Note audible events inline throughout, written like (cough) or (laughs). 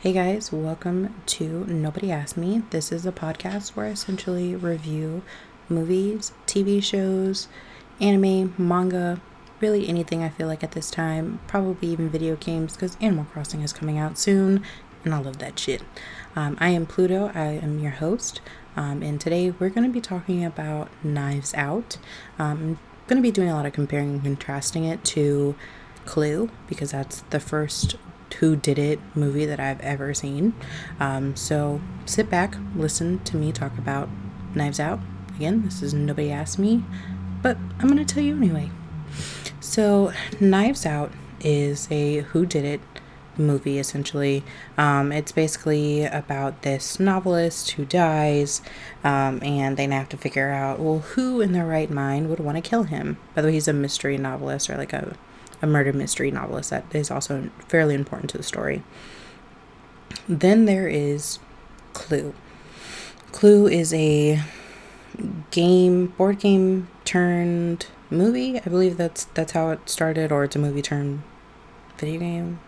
Hey guys, welcome to Nobody Asked Me. This is a podcast where I essentially review movies, TV shows, anime, manga, really anything I feel like at this time, probably even video games because Animal Crossing is coming out soon and I love that shit. Um, I am Pluto, I am your host, um, and today we're going to be talking about Knives Out. Um, I'm going to be doing a lot of comparing and contrasting it to Clue because that's the first who did it movie that I've ever seen. Um, so sit back, listen to me talk about Knives Out. Again, this is Nobody Asked Me, but I'm going to tell you anyway. So, Knives Out is a who did it movie essentially. Um, it's basically about this novelist who dies, um, and they have to figure out well, who in their right mind would want to kill him? By the way, he's a mystery novelist or like a a murder mystery novelist that is also fairly important to the story. Then there is Clue. Clue is a game, board game turned movie. I believe that's that's how it started, or it's a movie turned video game.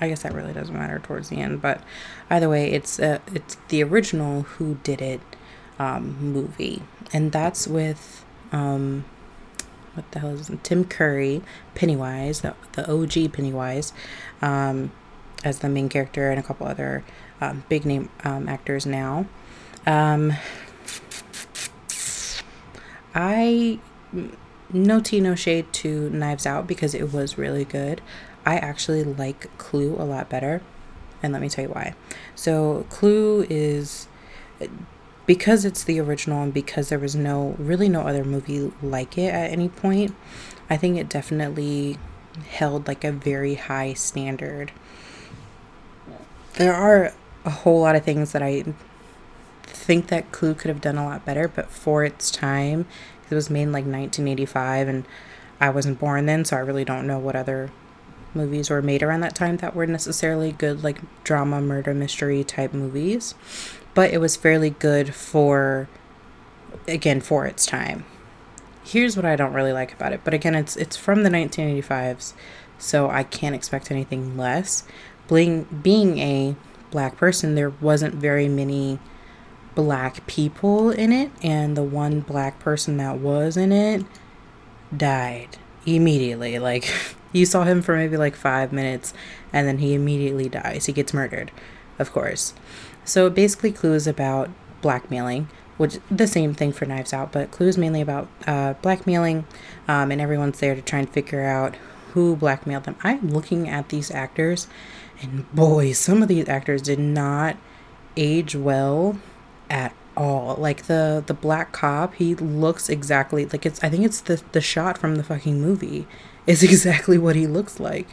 I guess that really doesn't matter towards the end, but either way, it's uh, it's the original Who Did It um, movie, and that's with um, what the hell is it? Tim Curry, Pennywise, the, the OG Pennywise, um, as the main character, and a couple other um, big name um, actors now. Um, I no tea, no shade to Knives Out because it was really good. I actually like Clue a lot better, and let me tell you why. So Clue is because it's the original and because there was no really no other movie like it at any point, I think it definitely held like a very high standard. There are a whole lot of things that I think that Clue could have done a lot better, but for its time, it was made in like 1985 and I wasn't born then, so I really don't know what other movies were made around that time that were necessarily good like drama murder mystery type movies but it was fairly good for again for its time. Here's what I don't really like about it, but again it's it's from the 1985s, so I can't expect anything less. Being being a black person, there wasn't very many black people in it, and the one black person that was in it died immediately. Like (laughs) you saw him for maybe like 5 minutes and then he immediately dies. He gets murdered, of course. So basically, Clue is about blackmailing, which the same thing for Knives Out, but Clue is mainly about uh, blackmailing, um, and everyone's there to try and figure out who blackmailed them. I'm looking at these actors, and boy, some of these actors did not age well at all. Like the the black cop, he looks exactly like it's. I think it's the the shot from the fucking movie is (laughs) exactly what he looks like.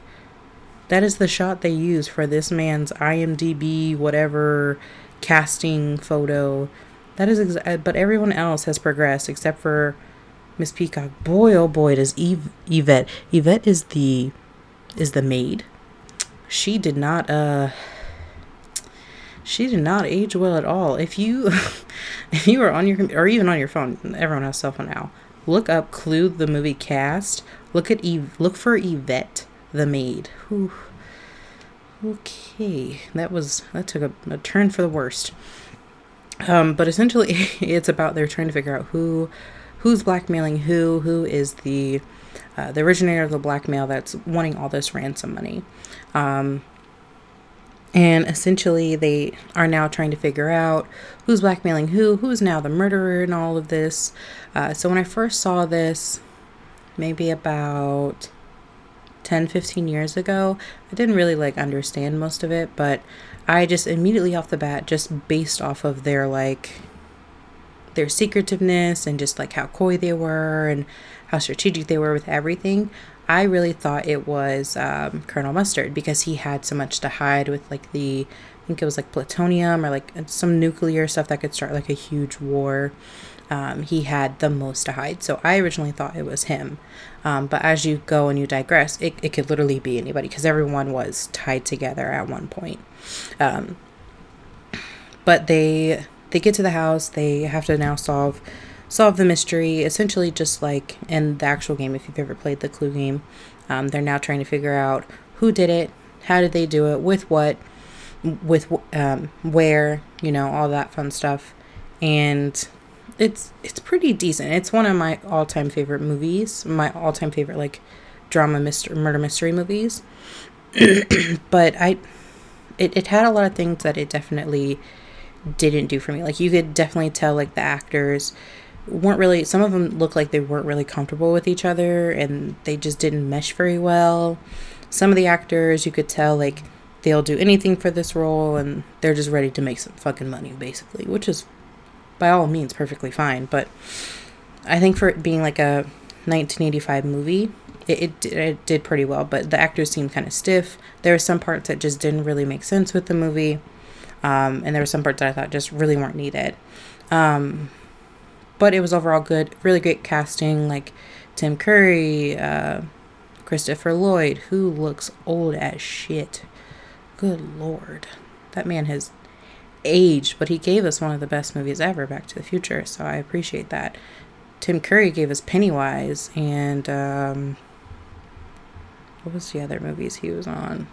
That is the shot they use for this man's IMDb whatever casting photo. That is exa- but everyone else has progressed except for Miss Peacock. Boy oh boy does Eve Yvette. Yvette is the is the maid. She did not uh she did not age well at all. If you (laughs) if you are on your or even on your phone, everyone has cell phone now. Look up Clue the movie cast. Look at Eve look for Yvette the maid. Whew. Okay, that was that took a, a turn for the worst. Um, but essentially, (laughs) it's about they're trying to figure out who who's blackmailing who, who is the uh, the originator of the blackmail that's wanting all this ransom money. Um, and essentially, they are now trying to figure out who's blackmailing who, who's now the murderer in all of this. Uh, so when I first saw this, maybe about 10 15 years ago i didn't really like understand most of it but i just immediately off the bat just based off of their like their secretiveness and just like how coy they were and how strategic they were with everything i really thought it was um, colonel mustard because he had so much to hide with like the i think it was like plutonium or like some nuclear stuff that could start like a huge war um, he had the most to hide. So I originally thought it was him. Um, but as you go and you digress, it, it could literally be anybody because everyone was tied together at one point. Um, but they they get to the house. They have to now solve solve the mystery. Essentially, just like in the actual game, if you've ever played the Clue game, um, they're now trying to figure out who did it, how did they do it, with what, with um, where you know all that fun stuff, and it's it's pretty decent. It's one of my all time favorite movies. My all time favorite like drama mystery murder mystery movies. (clears throat) but I, it it had a lot of things that it definitely didn't do for me. Like you could definitely tell like the actors weren't really some of them looked like they weren't really comfortable with each other and they just didn't mesh very well. Some of the actors you could tell like they'll do anything for this role and they're just ready to make some fucking money basically, which is by all means perfectly fine, but I think for it being like a 1985 movie, it, it, it did pretty well, but the actors seemed kind of stiff. There were some parts that just didn't really make sense with the movie. Um, and there were some parts that I thought just really weren't needed. Um, but it was overall good. Really great casting, like Tim Curry, uh, Christopher Lloyd, who looks old as shit. Good lord, that man has aged, but he gave us one of the best movies ever, Back to the Future. So I appreciate that. Tim Curry gave us Pennywise, and um, what was the other movies he was on?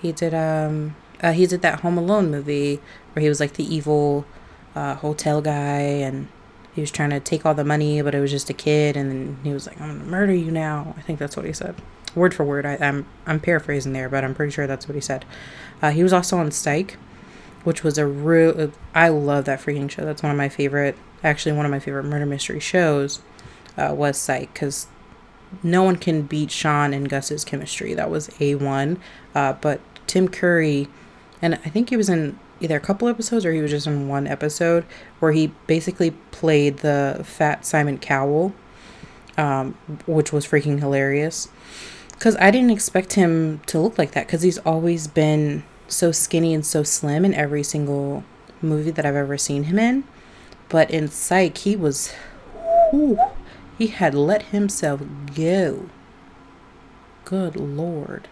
He did um uh, he did that Home Alone movie where he was like the evil uh, hotel guy and he was trying to take all the money, but it was just a kid, and he was like, "I'm gonna murder you now." I think that's what he said, word for word. I, am I'm, I'm paraphrasing there, but I'm pretty sure that's what he said. Uh, he was also on Psych, which was a real. I love that freaking show. That's one of my favorite. Actually, one of my favorite murder mystery shows uh, was Psych because no one can beat Sean and Gus's chemistry. That was a one. Uh, but Tim Curry, and I think he was in either a couple episodes or he was just in one episode where he basically played the fat Simon Cowell, um, which was freaking hilarious. Because I didn't expect him to look like that because he's always been so skinny and so slim in every single movie that I've ever seen him in. But in Psych, he was. Whew, he had let himself go. Good lord.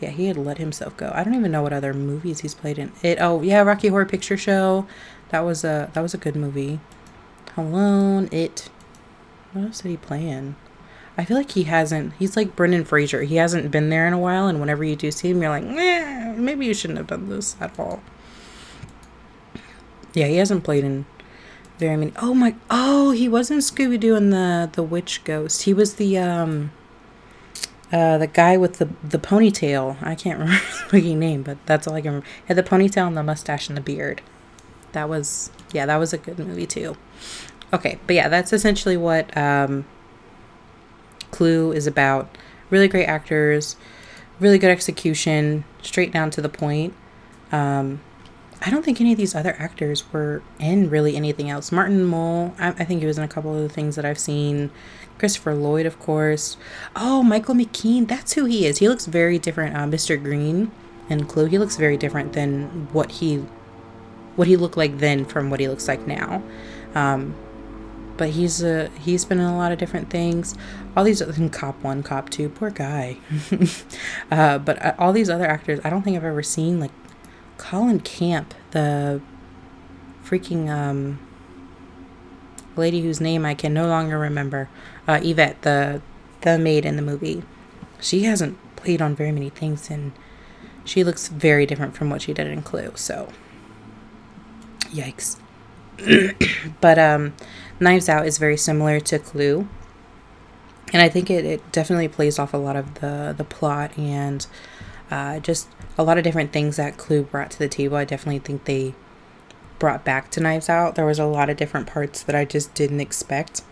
Yeah, he had let himself go. I don't even know what other movies he's played in. It oh yeah, Rocky Horror Picture Show. That was a that was a good movie. Alone, it what else did he play in? I feel like he hasn't he's like Brendan Fraser. He hasn't been there in a while and whenever you do see him you're like, eh, maybe you shouldn't have done this at all. Yeah, he hasn't played in very many oh my oh he wasn't Scooby Doo and the the witch ghost. He was the um uh, the guy with the the ponytail. I can't (laughs) remember his name, but that's all I can remember. Had the ponytail and the mustache and the beard. That was yeah, that was a good movie too. Okay, but yeah, that's essentially what um, Clue is about. Really great actors, really good execution, straight down to the point. Um, I don't think any of these other actors were in really anything else. Martin Mull, I, I think he was in a couple of the things that I've seen. Christopher Lloyd, of course. Oh, Michael McKean. That's who he is. He looks very different. Uh, Mr. Green and Clue. He looks very different than what he what he looked like then from what he looks like now. Um, but he's uh, he's been in a lot of different things. All these other (laughs) cop one, cop two, poor guy. (laughs) uh, but uh, all these other actors, I don't think I've ever seen like Colleen Camp, the freaking um, lady whose name I can no longer remember, uh, Yvette, the the maid in the movie. She hasn't played on very many things, and she looks very different from what she did in Clue. So, yikes. (clears throat) but um, Knives Out is very similar to Clue, and I think it, it definitely plays off a lot of the the plot and uh, just a lot of different things that Clue brought to the table. I definitely think they brought back to Knives Out. There was a lot of different parts that I just didn't expect.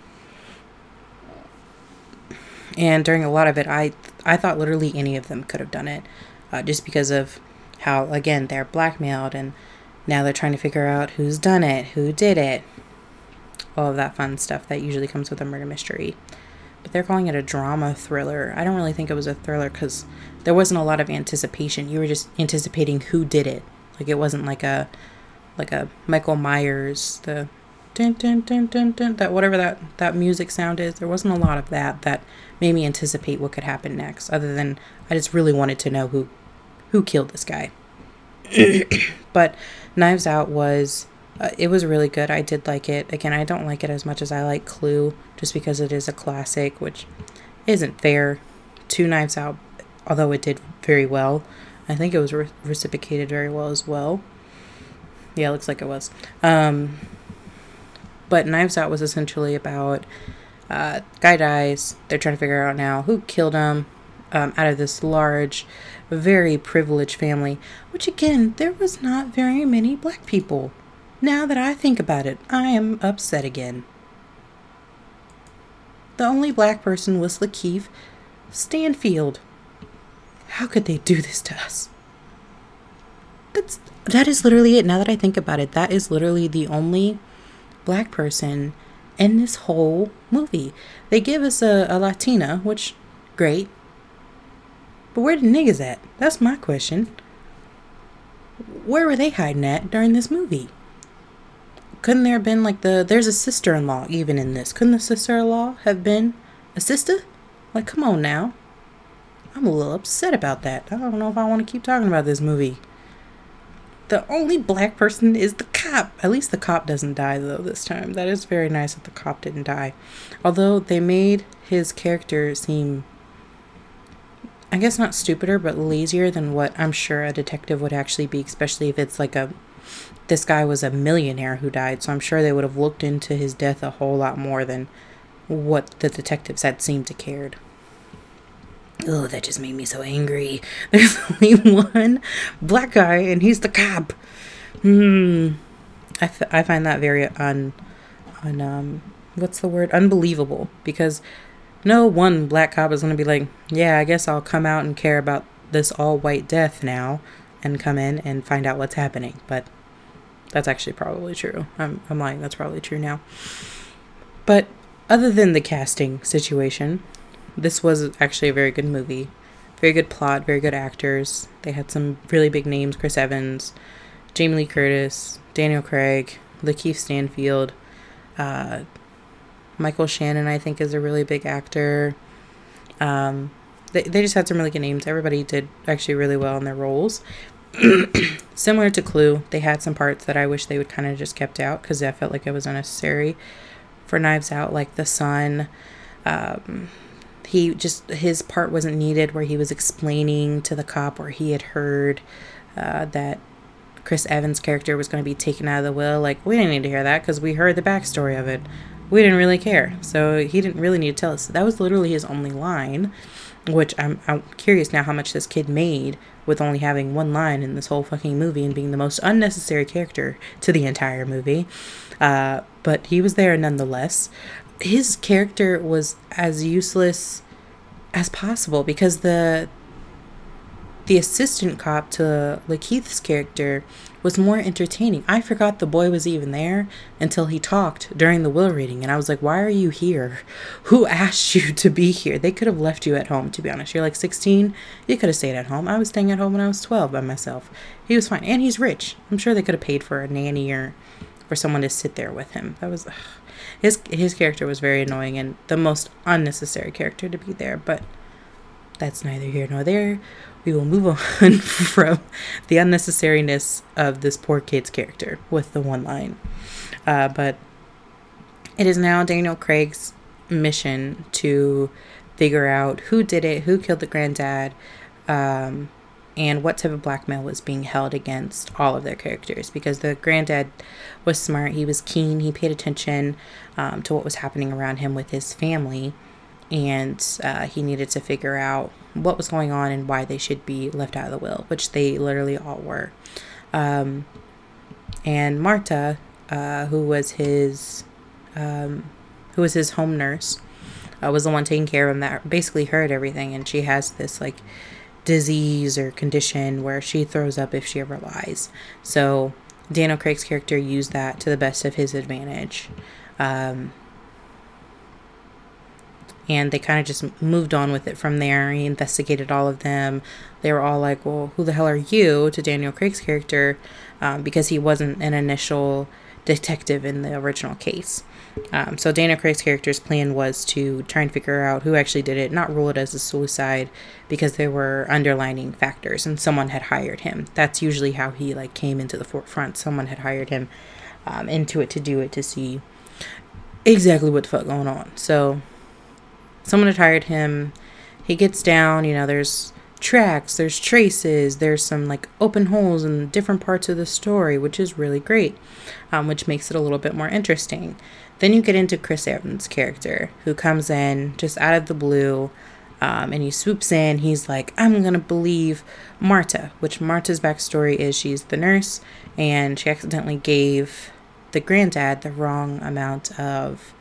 And during a lot of it, I I thought literally any of them could have done it, uh, just because of how again they're blackmailed and now they're trying to figure out who's done it, who did it, all of that fun stuff that usually comes with a murder mystery. But they're calling it a drama thriller. I don't really think it was a thriller because there wasn't a lot of anticipation. You were just anticipating who did it. Like it wasn't like a like a Michael Myers, the dun, dun, dun, dun, dun, that whatever that, that music sound is. There wasn't a lot of that that made me anticipate what could happen next, other than I just really wanted to know who who killed this guy. (coughs) but Knives Out was uh, it was really good. I did like it. Again, I don't like it as much as I like Clue, just because it is a classic, which isn't fair to Knives Out. although it did very well. I think it was re- reciprocated very well as well. Yeah, looks like it was. Um, but Knives Out was essentially about uh, guy dies. They're trying to figure out now who killed him um, out of this large, very privileged family, which again, there was not very many black people. Now that I think about it, I am upset again. The only black person was Lakeith Stanfield. How could they do this to us? That's that is literally it. Now that I think about it, that is literally the only black person in this whole movie. They give us a, a Latina, which great. But where the niggas at? That's my question. Where were they hiding at during this movie? Couldn't there have been like the there's a sister in law even in this? Couldn't the sister in law have been a sister? Like come on now. I'm a little upset about that. I don't know if I want to keep talking about this movie. The only black person is the cop. At least the cop doesn't die though this time. That is very nice that the cop didn't die. Although they made his character seem I guess not stupider, but lazier than what I'm sure a detective would actually be, especially if it's like a this guy was a millionaire who died, so I'm sure they would have looked into his death a whole lot more than what the detectives had seemed to cared. Oh, that just made me so angry. (laughs) There's only one black guy, and he's the cop. Hmm. I, f- I find that very un, un um, what's the word? Unbelievable. Because no one black cop is going to be like, yeah, I guess I'll come out and care about this all white death now and come in and find out what's happening. But that's actually probably true. I'm, I'm lying. That's probably true now. But other than the casting situation, this was actually a very good movie. Very good plot, very good actors. They had some really big names Chris Evans, Jamie Lee Curtis, Daniel Craig, Lakeith Stanfield, uh, Michael Shannon, I think, is a really big actor. Um, they, they just had some really good names. Everybody did actually really well in their roles. (clears throat) Similar to Clue, they had some parts that I wish they would kind of just kept out because I felt like it was unnecessary for Knives Out, like the son. Um, he just his part wasn't needed where he was explaining to the cop where he had heard uh, that Chris Evans' character was going to be taken out of the will. Like we didn't need to hear that because we heard the backstory of it. We didn't really care, so he didn't really need to tell us. That was literally his only line, which I'm I'm curious now how much this kid made with only having one line in this whole fucking movie and being the most unnecessary character to the entire movie. Uh, but he was there nonetheless his character was as useless as possible because the the assistant cop to Lakeith's character was more entertaining. I forgot the boy was even there until he talked during the will reading, and I was like, "Why are you here? (laughs) Who asked you to be here? They could have left you at home. To be honest, you're like 16. You could have stayed at home. I was staying at home when I was 12 by myself. He was fine, and he's rich. I'm sure they could have paid for a nanny or for someone to sit there with him. That was." Ugh his his character was very annoying and the most unnecessary character to be there, but that's neither here nor there. We will move (laughs) on from the unnecessariness of this poor kid's character with the one line. Uh, but it is now Daniel Craig's mission to figure out who did it, who killed the granddad, um, and what type of blackmail was being held against all of their characters because the granddad was smart he was keen he paid attention um, to what was happening around him with his family and uh, he needed to figure out what was going on and why they should be left out of the will which they literally all were um, and marta uh, who was his um, who was his home nurse uh, was the one taking care of him that basically heard everything and she has this like disease or condition where she throws up if she ever lies. So Daniel Craig's character used that to the best of his advantage. Um, and they kind of just moved on with it from there. He investigated all of them. They were all like, Well, who the hell are you? to Daniel Craig's character um, because he wasn't an initial detective in the original case. Um, so Daniel Craig's character's plan was to try and figure out who actually did it, not rule it as a suicide because there were underlining factors and someone had hired him. That's usually how he like came into the forefront. Someone had hired him um, into it to do it to see exactly what the fuck going on. So someone had hired him. He gets down, you know, there's tracks, there's traces, there's some like open holes in different parts of the story, which is really great, um, which makes it a little bit more interesting. Then you get into Chris Evans' character, who comes in just out of the blue, um, and he swoops in. He's like, I'm gonna believe Marta, which Marta's backstory is she's the nurse, and she accidentally gave the granddad the wrong amount of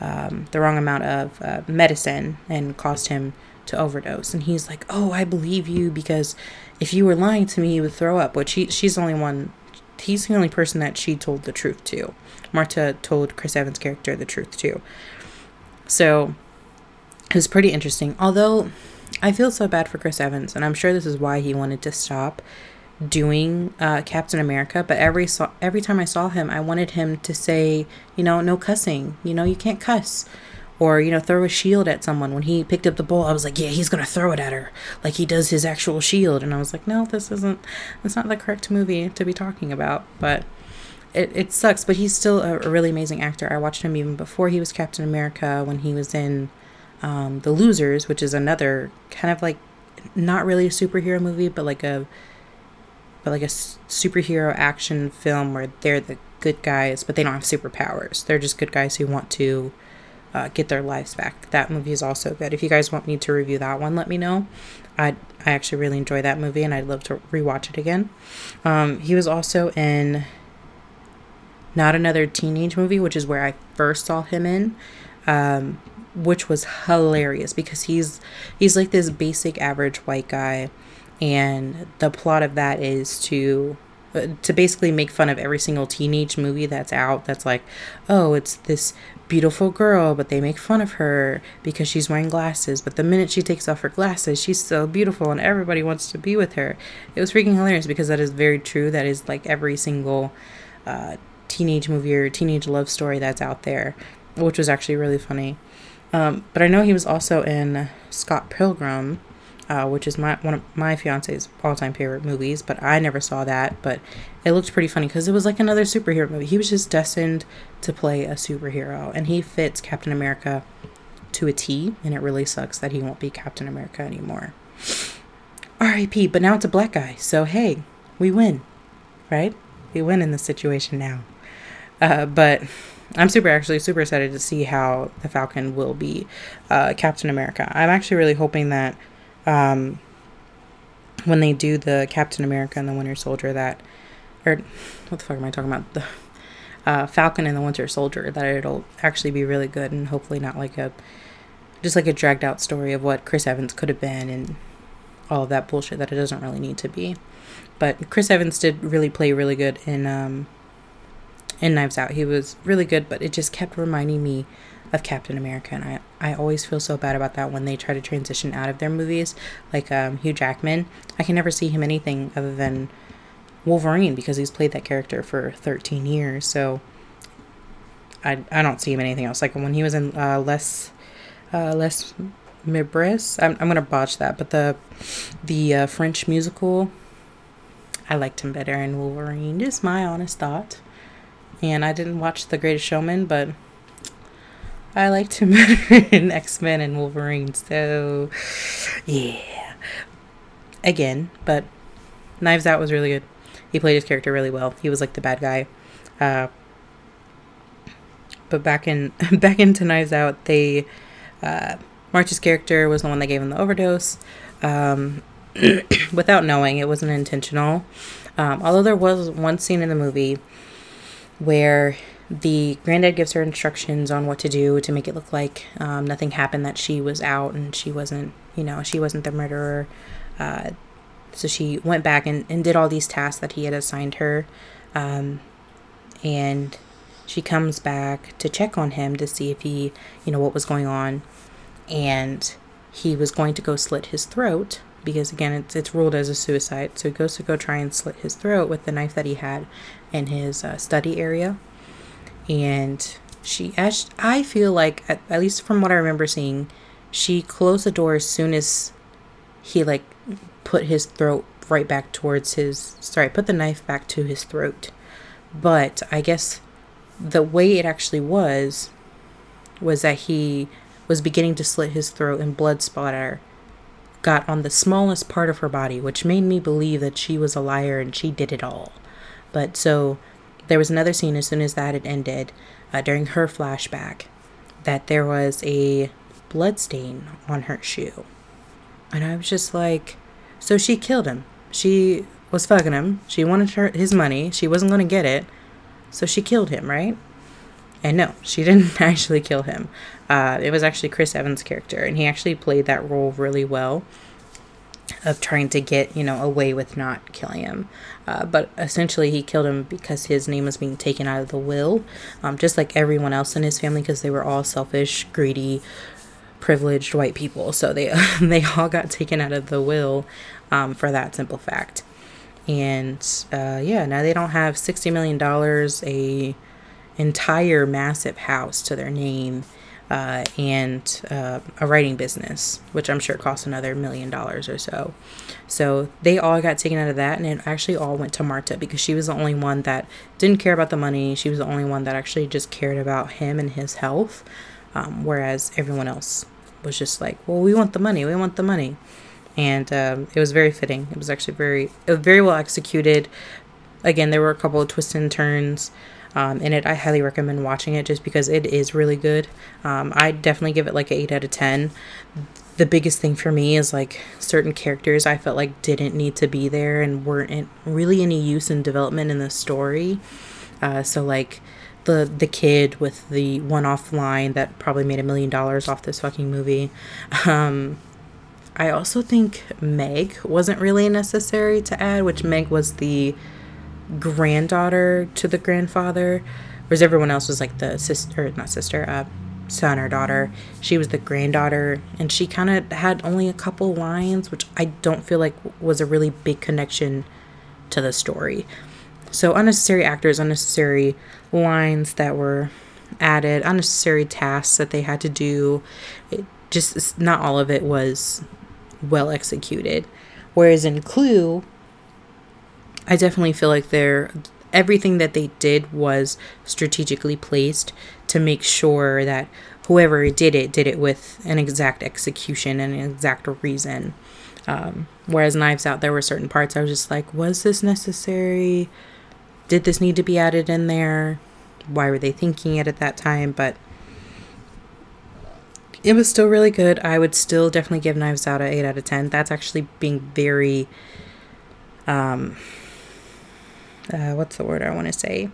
um, the wrong amount of uh, medicine and caused him to overdose. And he's like, "Oh, I believe you because if you were lying to me, you would throw up." Which he, she's the only one. He's the only person that she told the truth to. Marta told Chris Evans' character the truth too. So it was pretty interesting. Although I feel so bad for Chris Evans, and I'm sure this is why he wanted to stop doing uh, Captain America. But every saw every time I saw him, I wanted him to say, you know, no cussing. You know, you can't cuss. Or you know throw a shield at someone. When he picked up the bowl i was like yeah he's gonna throw it at her. Like he does his actual shield. And i was like no this isn't that's not the correct movie to be talking about. But it, it sucks. But he's still a, a really amazing actor. I watched him even before he was captain america when he was in um, the losers which is another kind of like not really a superhero movie but like a but like a superhero action film where they're the good guys but they don't have superpowers they're just good guys who want to uh, get their lives back. That movie is also good. If you guys want me to review that one, let me know. I I actually really enjoy that movie, and I'd love to rewatch it again. Um, he was also in not another teenage movie, which is where I first saw him in, um, which was hilarious because he's he's like this basic average white guy, and the plot of that is to uh, to basically make fun of every single teenage movie that's out that's like oh it's this beautiful girl, but they make fun of her because she's wearing glasses. But the minute she takes off her glasses, she's so beautiful and everybody wants to be with her. It was freaking hilarious because that is very true. That is like every single uh, teenage movie or teenage love story that's out there, which was actually really funny. Um, but I know he was also in Scott Pilgrim, uh, which is my one of my fiance's all-time favorite movies. But I never saw that. But it looked pretty funny because it was like another superhero movie. He was just destined to play a superhero, and he fits Captain America to a T. And it really sucks that he won't be Captain America anymore. R.I.P. But now it's a black guy, so hey, we win, right? We win in this situation now. Uh, but I'm super actually super excited to see how the Falcon will be uh, Captain America. I'm actually really hoping that um, when they do the Captain America and the Winter Soldier that or what the fuck am I talking about the uh, Falcon and the Winter Soldier that it'll actually be really good and hopefully not like a just like a dragged out story of what Chris Evans could have been and all of that bullshit that it doesn't really need to be. But Chris Evans did really play really good in um in Knives Out. He was really good, but it just kept reminding me of Captain America, and I, I always feel so bad about that when they try to transition out of their movies, like um, Hugh Jackman. I can never see him anything other than Wolverine because he's played that character for 13 years, so I, I don't see him anything else. Like when he was in uh, Les uh, Miserables, I'm, I'm gonna botch that, but the the uh, French musical, I liked him better in Wolverine. Just my honest thought. And I didn't watch The Greatest Showman, but I liked (laughs) him better in X Men and Wolverine. So, yeah. Again, but Knives Out was really good. He played his character really well. He was like the bad guy. Uh, but back in (laughs) back into Knives Out, they uh, Marta's character was the one that gave him the overdose. Um, (clears throat) without knowing, it wasn't intentional. Um, although there was one scene in the movie where the granddad gives her instructions on what to do to make it look like um, nothing happened that she was out and she wasn't you know she wasn't the murderer. Uh, so she went back and, and did all these tasks that he had assigned her um, and she comes back to check on him to see if he you know what was going on. And he was going to go slit his throat because again it's, it's ruled as a suicide. So he goes to go try and slit his throat with the knife that he had in his uh, study area and she as I feel like at, at least from what I remember seeing, she closed the door as soon as he like put his throat right back towards his sorry, put the knife back to his throat. But I guess the way it actually was was that he was beginning to slit his throat and blood splatter got on the smallest part of her body, which made me believe that she was a liar and she did it all. But so there was another scene as soon as that had ended uh, during her flashback that there was a blood stain on her shoe. And I was just like, so she killed him. She was fucking him. She wanted her his money. She wasn't going to get it. So she killed him, right? And no, she (laughs) didn't actually kill him. Uh, it was actually Chris Evans' character, and he actually played that role really well of trying to get, you know, away with not killing him. Uh, but essentially, he killed him because his name was being taken out of the will, um, just like everyone else in his family, because they were all selfish, greedy, privileged white people. So they (laughs) they all got taken out of the will um, for that simple fact. And uh, yeah, now they don't have sixty million dollars, a entire massive house to their name, uh, and uh, a writing business, which I'm sure costs another million dollars or so. So they all got taken out of that, and it actually all went to Marta because she was the only one that didn't care about the money. She was the only one that actually just cared about him and his health, um, whereas everyone else was just like, "Well, we want the money. We want the money." And um, it was very fitting. It was actually very, very well executed. Again, there were a couple of twists and turns um, in it. I highly recommend watching it just because it is really good. Um, I definitely give it like an 8 out of 10. The biggest thing for me is like certain characters I felt like didn't need to be there and weren't really any use in development in the story. Uh, so like the the kid with the one off line that probably made a million dollars off this fucking movie. Um, I also think Meg wasn't really necessary to add, which Meg was the granddaughter to the grandfather, whereas everyone else was like the sister, not sister, uh, son or daughter. She was the granddaughter, and she kind of had only a couple lines, which I don't feel like was a really big connection to the story. So, unnecessary actors, unnecessary lines that were added, unnecessary tasks that they had to do. It just not all of it was well executed. Whereas in Clue, I definitely feel like they're everything that they did was strategically placed to make sure that whoever did it did it with an exact execution and an exact reason. Um, whereas Knives Out, there were certain parts I was just like, was this necessary? Did this need to be added in there? Why were they thinking it at that time? But it was still really good. I would still definitely give Knives Out a 8 out of 10. That's actually being very um uh, what's the word I want to say?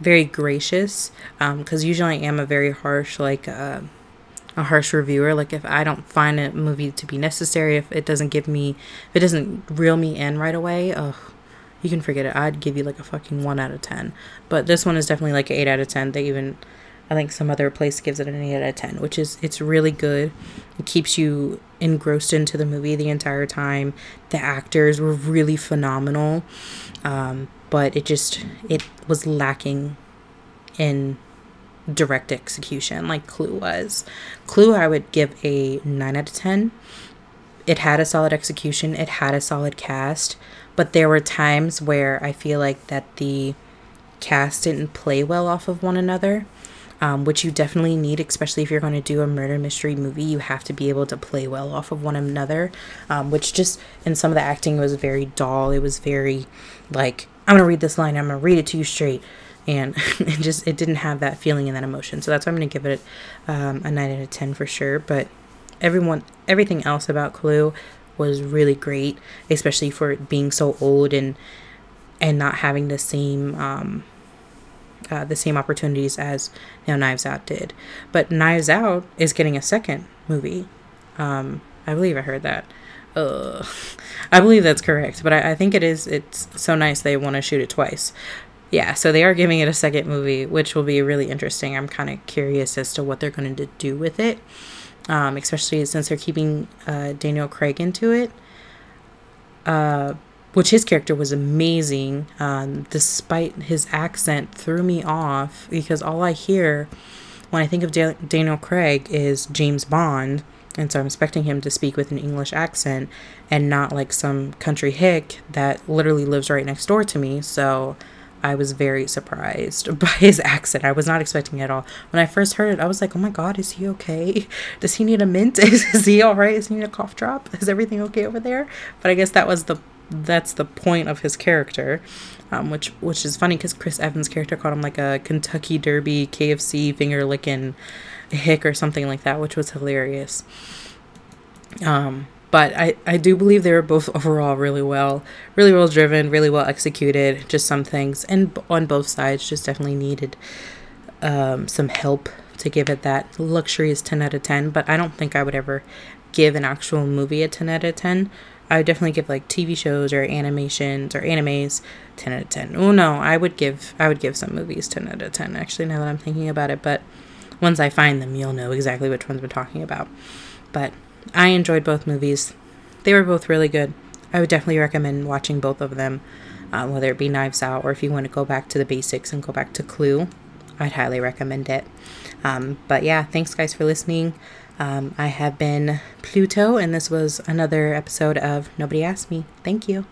Very gracious, because um, usually I am a very harsh, like uh, a harsh reviewer. Like if I don't find a movie to be necessary, if it doesn't give me, if it doesn't reel me in right away, ugh, you can forget it. I'd give you like a fucking one out of ten. But this one is definitely like an eight out of ten. They even I think some other place gives it an 8 out of 10, which is it's really good. It keeps you engrossed into the movie the entire time. The actors were really phenomenal. Um, but it just it was lacking in direct execution like Clue was. Clue I would give a 9 out of 10. It had a solid execution, it had a solid cast, but there were times where I feel like that the cast didn't play well off of one another um, which you definitely need, especially if you're going to do a murder mystery movie. You have to be able to play well off of one another, um, which just in some of the acting was very dull. It was very like, I'm going to read this line, I'm going to read it to you straight. And (laughs) it just, it didn't have that feeling and that emotion. So that's why I'm to give it um, a 9 out of 10 for sure. But everyone, everything else about Clue was really great, especially for it being so old and and not having the same um, uh, the same opportunities as you know Knives Out did. But Knives Out is getting a second movie. Um, I believe I heard that. Uh, I believe that's correct, but I, I think it is. It's so nice they want to shoot it twice. Yeah, so they are giving it a second movie, which will be really interesting. I'm kind of curious as to what they're going to do with it, um, especially since they're keeping uh, Daniel Craig into it. Uh, which his character was amazing, um, despite his accent threw me off because all I hear when I think of da- Daniel Craig is James Bond, and so I'm expecting him to speak with an English accent and not like some country hick that literally lives right next door to me. So I was very surprised (laughs) by his accent. I was not expecting it at all. When I first heard it, I was like, oh my god, is he okay? (laughs) Does he need a mint? Is, (laughs) is he all right? Is he need a cough drop? Is everything okay over there? But I guess that was the that's the point of his character, um, which which is funny because Chris Evans' character called him like a Kentucky Derby KFC finger licking hick or something like that, which was hilarious. Um, but I, I do believe they were both (laughs) overall really well, really well driven, really well executed. Just some things, and on both sides, just definitely needed um, some help to give it that luxurious 10 out of 10. But I don't think I would ever give an actual movie a 10 out of 10. I would definitely give like TV shows or animations or animes 10 out of 10. Oh no, I would give I would give some movies 10 out of 10 actually now that I'm thinking about it, but once I find them, you'll know exactly which ones we're talking about. But I enjoyed both movies. They were both really good. I would definitely recommend watching both of them, uh, whether it be Knives Out or if you want to go back to the basics and go back to Clue. I'd highly recommend it. Um, but yeah, thanks guys for listening. Um, I have been Pluto, and this was another episode of Nobody Asked Me. Thank you.